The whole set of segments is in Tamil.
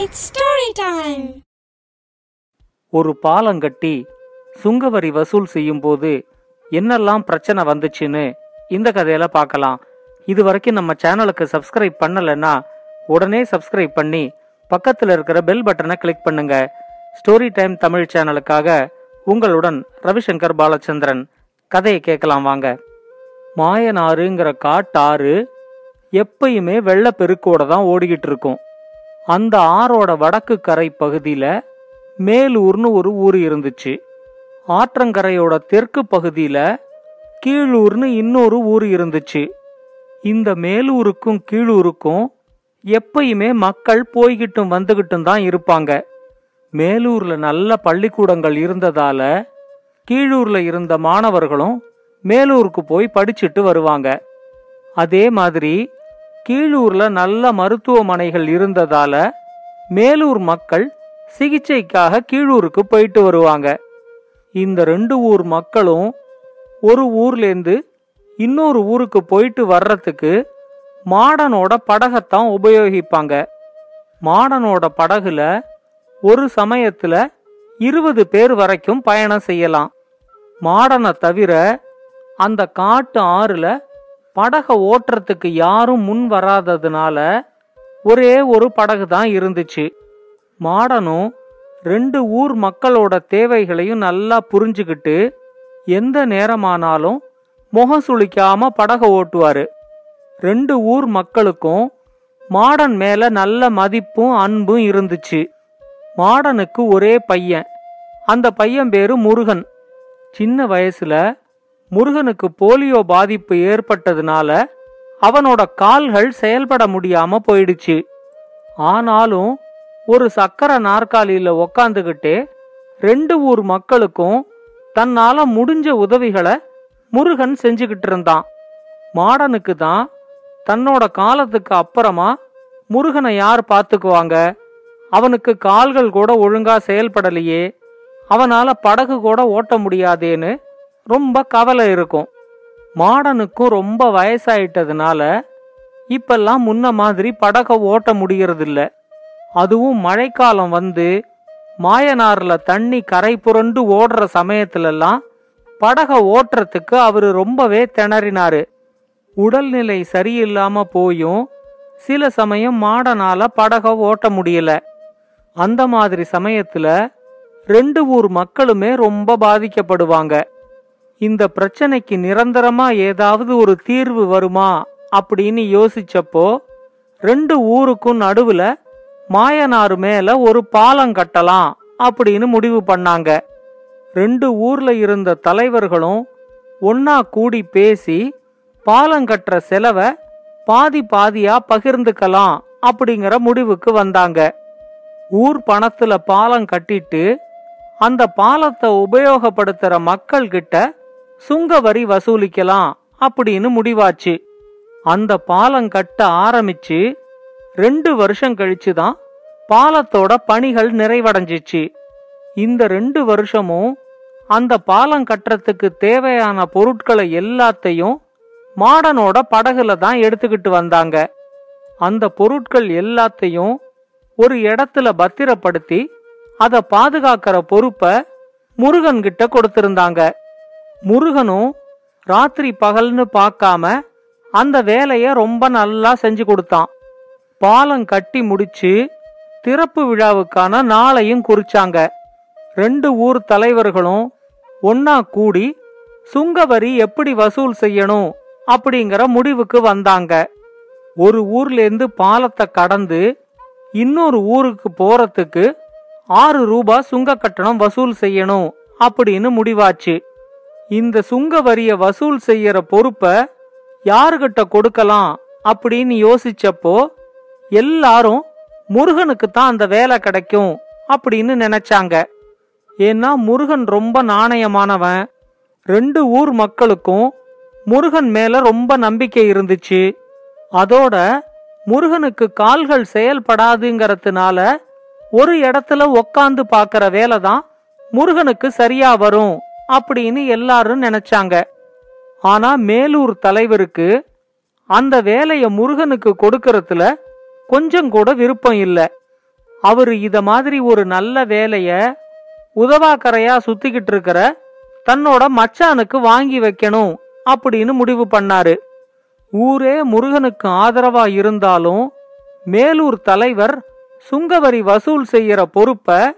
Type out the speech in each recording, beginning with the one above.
இட்ஸ் ஸ்டோரி டைம் ஒரு பாலம் கட்டி சுங்கவரி வசூல் செய்யும்போது என்னெல்லாம் பிரச்சனை வந்துச்சுன்னு இந்த கதையில பார்க்கலாம். இது வரைக்கும் நம்ம சேனலுக்கு சப்ஸ்கிரைப் பண்ணலைன்னா உடனே சப்ஸ்கிரைப் பண்ணி பக்கத்தில் இருக்கிற பெல் பட்டனை கிளிக் பண்ணுங்க. ஸ்டோரி டைம் தமிழ் சேனலுக்காக உங்களுடன் ரவிசங்கர் பாலச்சந்திரன். கதையை கேட்கலாம் வாங்க. மாயனாறுங்கிற காட்டாறு எப்பயுமே வெள்ளப்பெருக்கோட தான் ஓடிக்கிட்டு இருக்கும். அந்த ஆறோட வடக்கு கரை பகுதியில் மேலூர்னு ஒரு ஊர் இருந்துச்சு. ஆற்றங்கரையோட தெற்கு பகுதியில் கீழூர்னு இன்னொரு ஊர் இருந்துச்சு. இந்த மேலூருக்கும் கீழூருக்கும் எப்பயுமே மக்கள் போய்கிட்டும் வந்துகிட்டும் தான் இருப்பாங்க. மேலூர்ல நல்ல பள்ளிக்கூடங்கள் இருந்ததால கீழூர்ல இருந்த மாணவர்களும் மேலூருக்கு போய் படிச்சுட்டு வருவாங்க. அதே மாதிரி கீழூர்ல நல்ல மருத்துவமனைகள் இருந்ததால மேலூர் மக்கள் சிகிச்சைக்காக கீழூருக்கு போயிட்டு வருவாங்க. இந்த ரெண்டு ஊர் மக்களும் ஒரு ஊர்லேருந்து இன்னொரு ஊருக்கு போயிட்டு வர்றதுக்கு மாடனோட படகத்தான் உபயோகிப்பாங்க. மாடனோட படகுல ஒரு சமயத்துல இருபது பேர் வரைக்கும் பயணம் செய்யலாம். மாடனை தவிர அந்த காட்டு ஆறுல படகை ஓட்டுறதுக்கு யாரும் முன் வராததுனால ஒரே ஒரு படகு தான் இருந்துச்சு. மாடனும் ரெண்டு ஊர் மக்களோட தேவைகளையும் நல்லா புரிஞ்சுக்கிட்டு எந்த நேரமானாலும் முகம் சுளிக்காம படகை ஓட்டுவாரு. ரெண்டு ஊர் மக்களுக்கும் மாடன் மேல நல்ல மதிப்பும் அன்பும் இருந்துச்சு. மாடனுக்கு ஒரே பையன். அந்த பையன் பேரு முருகன். சின்ன வயசுல முருகனுக்கு போலியோ பாதிப்பு ஏற்பட்டதுனால அவனோட கால்கள் செயல்பட முடியாம போயிடுச்சு. ஆனாலும் ஒரு சக்கர நாற்காலியில உக்காந்துகிட்டே ரெண்டு ஊர் மக்களுக்கும் தன்னால முடிஞ்ச உதவிகளை முருகன் செஞ்சுக்கிட்டு இருந்தான். மாடனுக்கு தான் தன்னோட காலத்துக்கு அப்புறமா முருகனை யார் பார்த்துக்குவாங்க அவனுக்கு கால்கள் கூட ஒழுங்கா செயல்படலையே. அவனால படகு கூட ஓட்ட முடியாதேன்னு ரொம்ப கவலை இருக்கும். மாடனுக்கும் ரொம்ப வயசாயிட்டதுனால இப்பெல்லாம் முன்ன மாதிரி படகை ஓட்ட முடியறதில்ல. அதுவும் மழைக்காலம் வந்து மாயனார்ல தண்ணி கரை புரண்டு ஓடுற சமயத்துலலாம் படகை ஓட்டுறதுக்கு அவர் ரொம்பவே திணறினாரு. உடல்நிலை சரியில்லாம போயும் சில சமயம் மாடனால படகை ஓட்ட முடியல. அந்த மாதிரி சமயத்துல ரெண்டு ஊர் மக்களுமே ரொம்ப பாதிக்கப்படுவாங்க. இந்த பிரச்சனைக்கு நிரந்தரமா ஏதாவது ஒரு தீர்வு வருமா அப்படின்னு யோசிச்சப்போ ரெண்டு ஊருக்கும் நடுவுல மாயனாறு மேல ஒரு பாலம் கட்டலாம் அப்படின்னு முடிவு பண்ணாங்க. ரெண்டு ஊர்ல இருந்த தலைவர்களும் ஒன்னா கூடி பேசி பாலம் கட்டுற செலவை பாதி பாதியா பகிர்ந்துக்கலாம் அப்படிங்கிற முடிவுக்கு வந்தாங்க. ஊர் பணத்துல பாலம் கட்டிட்டு அந்த பாலத்தை உபயோகப்படுத்துற மக்கள் கிட்ட சுங்க வரி வசூலிக்கலாம் அப்படின்னு முடிவாச்சு. அந்த பாலம் கட்ட ஆரம்பிச்சு ரெண்டு வருஷம் கழிச்சு தான் பாலத்தோட பணிகள் நிறைவடைஞ்சிச்சு. இந்த ரெண்டு வருஷமும் அந்த பாலம் கட்டுறதுக்கு தேவையான பொருட்களை எல்லாத்தையும் மாடனோட படகுல தான் எடுத்துக்கிட்டு வந்தாங்க. அந்த பொருட்கள் எல்லாத்தையும் ஒரு இடத்துல பத்திரப்படுத்தி அதை பாதுகாக்கிற பொறுப்பை முருகன்கிட்ட கொடுத்திருந்தாங்க. முருகனும் ராத்திரி பகல்னு பார்க்காம அந்த வேலையை ரொம்ப நல்லா செஞ்சு கொடுத்தான். பாலம் கட்டி முடிச்சு திறப்பு விழாவுக்கான நாளையும் குறிச்சாங்க. ரெண்டு ஊர் தலைவர்களும் ஒன்னா கூடி சுங்க வரி எப்படி வசூல் செய்யணும்? அப்படிங்கிற முடிவுக்கு வந்தாங்க. ஒரு ஊர்லேருந்து பாலத்தை கடந்து இன்னொரு ஊருக்கு போறதுக்கு ஆறு ரூபாய் சுங்க கட்டணம் வசூல் செய்யணும் அப்படின்னு முடிவாச்சு. இந்த சுங்க வரிய வசூல் செய்யற பொறுப்பை யாருகிட்ட கொடுக்கலாம் அப்படின்னு யோசிச்சப்போ எல்லாரும் முருகனுக்கு தான் அந்த வேலை கிடைக்கும் அப்படின்னு நினைச்சாங்க. ஏன்னா முருகன் ரொம்ப நாணயமானவன். ரெண்டு ஊர் மக்களுக்கும் முருகன் மேல ரொம்ப நம்பிக்கை இருந்துச்சு. அதோட முருகனுக்கு கால்கள் செயல்படாதுங்கிறதுனால ஒரு இடத்துல உக்காந்து பாக்குற வேலை தான் முருகனுக்கு சரியா வரும் அப்படின்னு எல்லாரும் நினைச்சாங்க. ஆனா மேலூர் தலைவருக்கு அந்த வேலைய முருகனுக்கு கொடுக்கறதுல கொஞ்சம் கூட விருப்பம் இல்ல. அவரு இத மாதிரி ஒரு நல்ல வேலைய உதவாக்கரையா சுத்திக்கிட்டு இருக்கிற தன்னோட மச்சானுக்கு வாங்கி வைக்கணும் அப்படின்னு முடிவு பண்ணாரு. ஊரே முருகனுக்கு ஆதரவா இருந்தாலும் மேலூர் தலைவர் சுங்கவரி வசூல் செய்யற பொறுப்ப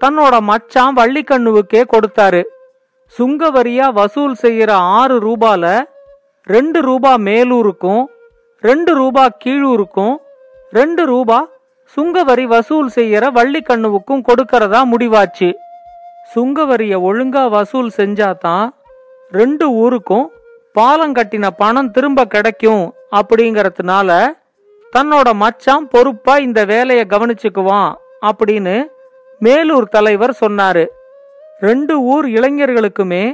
தன்னோட மச்சான் வள்ளிக்கண்ணுவுக்கே கொடுத்தாரு. சுங்கவரியா வசூல் செய்யற ஆறு ரூபால ரெண்டு ரூபா மேலூருக்கும் ரெண்டு ரூபா கீழூருக்கும் ரெண்டு ரூபா சுங்கவரி வசூல் செய்யற வள்ளிக்கண்ணுவுக்கும் கொடுக்கறதா முடிவாச்சு. சுங்கவரிய ஒழுங்கா வசூல் செஞ்சாதான் ரெண்டு ஊருக்கும் பாலம் கட்டின பணம் திரும்ப கிடைக்கும் அப்படிங்கறதுனால தன்னோட மச்சான் பொறுப்பா இந்த வேலையை கவனிச்சுக்குவான் அப்படின்னு மேலூர் தலைவர் சொன்னாரு. ரெண்டு ஊர் இளைஞர்களுக்குமே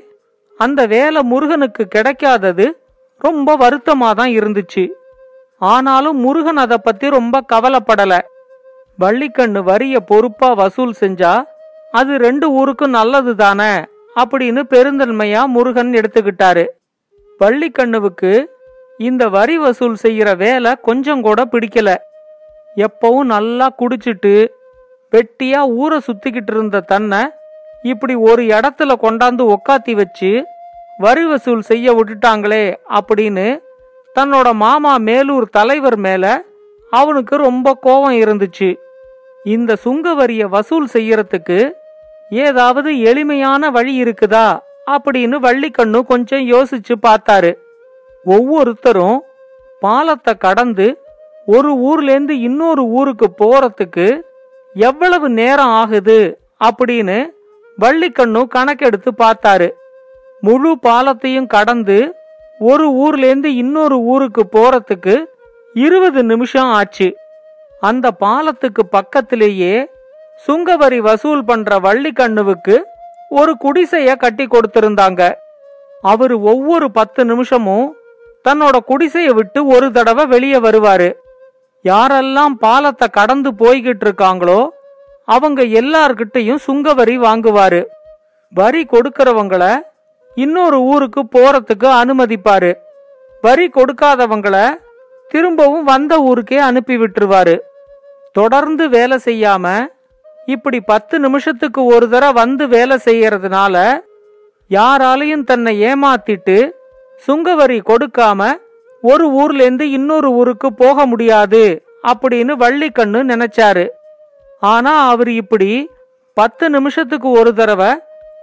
அந்த வேலை முருகனுக்கு கிடைக்காதது ரொம்ப வருத்தமாக தான் இருந்துச்சு. ஆனாலும் முருகன் அதை பத்தி ரொம்ப கவலைப்படல. வள்ளிக்கண்ணு வரிய பொறுப்பா வசூல் செஞ்சா அது ரெண்டு ஊருக்கும் நல்லது தானே அப்படின்னு பெருந்தன்மையா முருகன் எடுத்துக்கிட்டாரு. வள்ளிக்கண்ணுவுக்கு இந்த வரி வசூல் செய்யற வேலை கொஞ்சம் கூட பிடிக்கல. எப்பவும் நல்லா குடிச்சிட்டு வெட்டியா ஊரை சுத்திக்கிட்டு இருந்த தன்னை இப்படி ஒரு இடத்துல கொண்டாந்து உக்காத்தி வச்சு வரி வசூல் செய்ய விட்டுட்டாங்களே அப்படின்னு தன்னோட மாமா மேலூர் தலைவர் மேல அவனுக்கு ரொம்ப கோபம் இருந்துச்சு. இந்த சுங்க வரிய வசூல் செய்யறதுக்கு ஏதாவது எளிமையான வழி இருக்குதா அப்படின்னு வள்ளிக்கண்ணு கொஞ்சம் யோசிச்சு பார்த்தாரு. ஒவ்வொருத்தரும் பாலத்தை கடந்து ஒரு ஊர்லேருந்து இன்னொரு ஊருக்கு போறதுக்கு எவ்வளவு நேரம் ஆகுது அப்படின்னு வள்ளிக்கண்ணு கணக்கெடுத்து பார்த்தாரு. முழு பாலத்தையும் கடந்து ஒரு ஊர்லேருந்து இன்னொரு ஊருக்கு போறதுக்கு இருபது நிமிஷம் ஆச்சு. அந்த பாலத்துக்கு பக்கத்திலேயே சுங்கவரி வசூல் பண்ற வள்ளிக்கண்ணுவுக்கு ஒரு குடிசைய கட்டி கொடுத்திருந்தாங்க. அவர் ஒவ்வொரு பத்து நிமிஷமும் தன்னோட குடிசைய விட்டு ஒரு தடவை வெளியே வருவாரு. யாரெல்லாம் பாலத்தை கடந்து போய்கிட்டு இருக்காங்களோ அவங்க எல்லார்கிட்டயும் சுங்கவரி வாங்குவாரு. வரி கொடுக்கறவங்கள இன்னொரு ஊருக்கு போறதுக்கு அனுமதிப்பாரு. வரி கொடுக்காதவங்கள திரும்பவும் வந்த ஊருக்கே அனுப்பி விட்டுருவாரு. தொடர்ந்து வேலை செய்யாம இப்படி பத்து நிமிஷத்துக்கு ஒரு தடவை வந்து வேலை செய்யறதுனால யாராலையும் தன்னை ஏமாத்திட்டு சுங்கவரி கொடுக்காம ஒரு ஊர்லேருந்து இன்னொரு ஊருக்கு போக முடியாது அப்படின்னு வள்ளிக்கண்ணு நினைச்சாரு. ஆனா அவர் இப்படி பத்து நிமிஷத்துக்கு ஒரு தடவை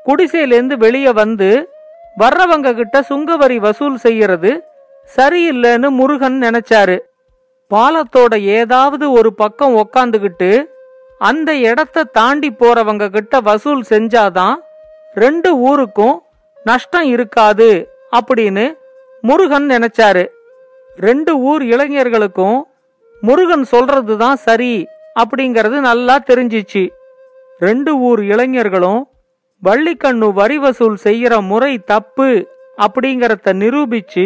குடிசையிலேருந்து வெளியே வந்து வர்றவங்க கிட்ட சுங்கவரி வசூல் செய்யறது சரியில்லைன்னு முருகன் நினைச்சாரு. பாலத்தோட ஏதாவது ஒரு பக்கம் உக்காந்துகிட்டு அந்த இடத்த தாண்டி போறவங்க கிட்ட வசூல் செஞ்சாதான் ரெண்டு ஊருக்கும் நஷ்டம் இருக்காது அப்படின்னு முருகன் நினைச்சாரு. ரெண்டு ஊர் இளைஞர்களுக்கும் முருகன் சொல்றது தான் சரி அப்படிங்கறது நல்லா தெரிஞ்சிச்சு. ரெண்டு ஊர் இளைஞர்களும் வள்ளிக்கண்ணு வரி வசூல் செய்யற முறை தப்பு அப்படிங்கறத நிரூபிச்சு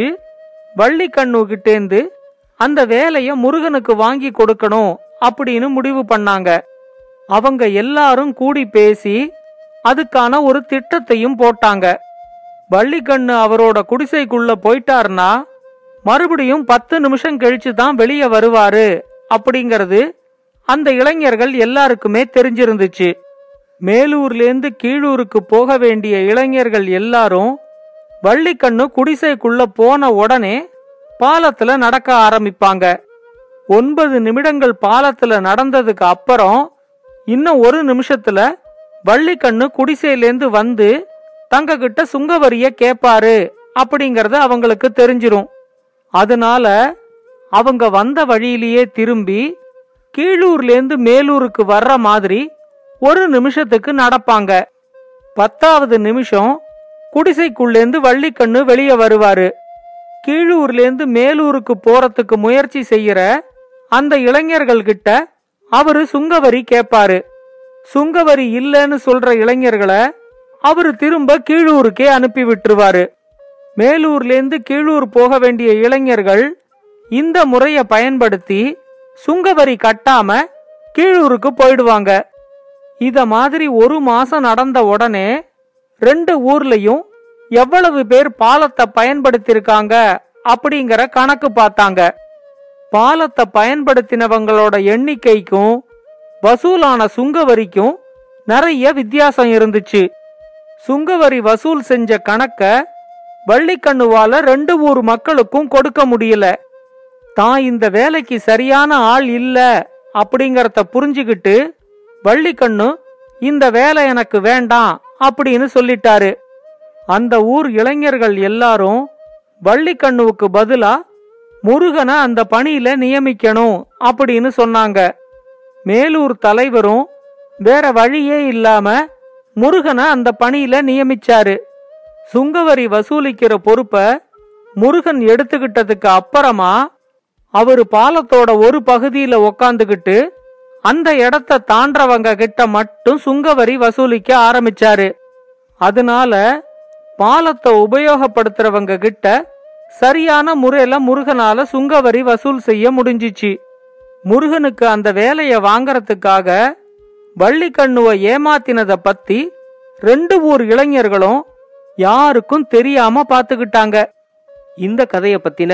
வள்ளிக்கண்ணு கிட்டேந்து அந்த வேலைய முருகனுக்கு வாங்கி கொடுக்கணும் அப்படின்னு முடிவு பண்ணாங்க. அவங்க எல்லாரும் கூடி பேசி அதுக்கான ஒரு திட்டத்தையும் போட்டாங்க. வள்ளிக்கண்ணு அவரோட குடிசைக்குள்ள போயிட்டாருன்னா மறுபடியும் பத்து நிமிஷம் கழிச்சு தான் வெளியே வருவாரு அப்படிங்கறது அந்த இளைஞர்கள் எல்லாருக்குமே தெரிஞ்சிருந்துச்சு. மேலூர்லேருந்து கீழூருக்கு போக வேண்டிய இளைஞர்கள் எல்லாரும் வள்ளிக்கண்ணு குடிசைக்குள்ள போன உடனே பாலத்துல நடக்க ஆரம்பிப்பாங்க. ஒன்பது நிமிடங்கள் பாலத்துல நடந்ததுக்கு அப்புறம் இன்னும் ஒரு நிமிஷத்துல வள்ளிக்கண்ணு குடிசையிலேருந்து வந்து தங்க கிட்ட சுங்கவரிய கேப்பாரு அப்படிங்கறத அவங்களுக்கு தெரிஞ்சிரும். அதனால அவங்க வந்த வழியிலேயே திரும்பி கீழூர்லேருந்து மேலூருக்கு வர்ற மாதிரி ஒரு நிமிஷத்துக்கு நடப்பாங்க. பத்தாவது நிமிஷம் குடிசைக்குள்ளேருந்து வள்ளிக்கண்ணு வெளியே வருவாரு. கீழூர்லேருந்து மேலூருக்கு போறதுக்கு முயற்சி செய்யற அந்த இளைஞர்கள் கிட்ட அவரு சுங்கவரி கேட்பாரு சுங்கவரி இல்லைன்னு சொல்ற இளைஞர்களை அவரு திரும்ப கீழூருக்கே அனுப்பி விட்டுருவாரு. மேலூர்லேருந்து கீழூர் போக வேண்டிய இளைஞர்கள் இந்த முறைய பயன்படுத்தி சுங்கவரி கட்டாம கீழூருக்கு போயிடுவாங்க. இத மாதிரி ஒரு மாசம் நடந்த உடனே ரெண்டு ஊர்லயும் எவ்வளவு பேர் பாலத்தை பயன்படுத்தியிருக்காங்க அப்படிங்கிற கணக்கு பார்த்தாங்க. பாலத்தை பயன்படுத்தினவங்களோட எண்ணிக்கைக்கும் வசூலான சுங்க வரிக்கும் நிறைய வித்தியாசம் இருந்துச்சு. சுங்கவரி வசூல் செஞ்ச கணக்க வள்ளிக்கண்ணுவால ரெண்டு ஊர் மக்களுக்கும் கொடுக்க முடியல. தான் இந்த வேலைக்கு சரியான ஆள் இல்ல அப்படிங்கறத புரிஞ்சுக்கிட்டு வள்ளிக்கண்ணு இந்த வேலை எனக்கு வேண்டாம் அப்படின்னு சொல்லிட்டாரு. அந்த ஊர் இளைஞர்கள் எல்லாரும் வள்ளிக்கண்ணுவுக்கு பதிலா முருகனை அந்த பணியில நியமிக்கணும் அப்படின்னு சொன்னாங்க. மேலூர் தலைவரும் வேற வழியே இல்லாம முருகனை அந்த பணியில நியமிச்சாரு. சுங்கவரி வசூலிக்கிற பொறுப்ப முருகன் எடுத்துக்கிட்டதுக்கு அப்புறமா அவரு பாலத்தோட ஒரு பகுதியில உக்காந்துகிட்டு அந்த இடத்த தாண்டவங்க கிட்ட மட்டும் சுங்கவரி வசூலிக்க ஆரம்பிச்சாரு. அதனால பாலத்தை உபயோகப்படுத்துறவங்க கிட்ட சரியான முறையில முருகனால சுங்கவரி வசூல் செய்ய முடிஞ்சிச்சு. முருகனுக்கு அந்த வேலையை வாங்கறதுக்காக வள்ளிக்கண்ணுவ ஏமாத்தினத பத்தி ரெண்டு ஊர் இளைஞர்களும் யாருக்கும் தெரியாம பாத்துக்கிட்டாங்க. இந்த கதைய பத்தின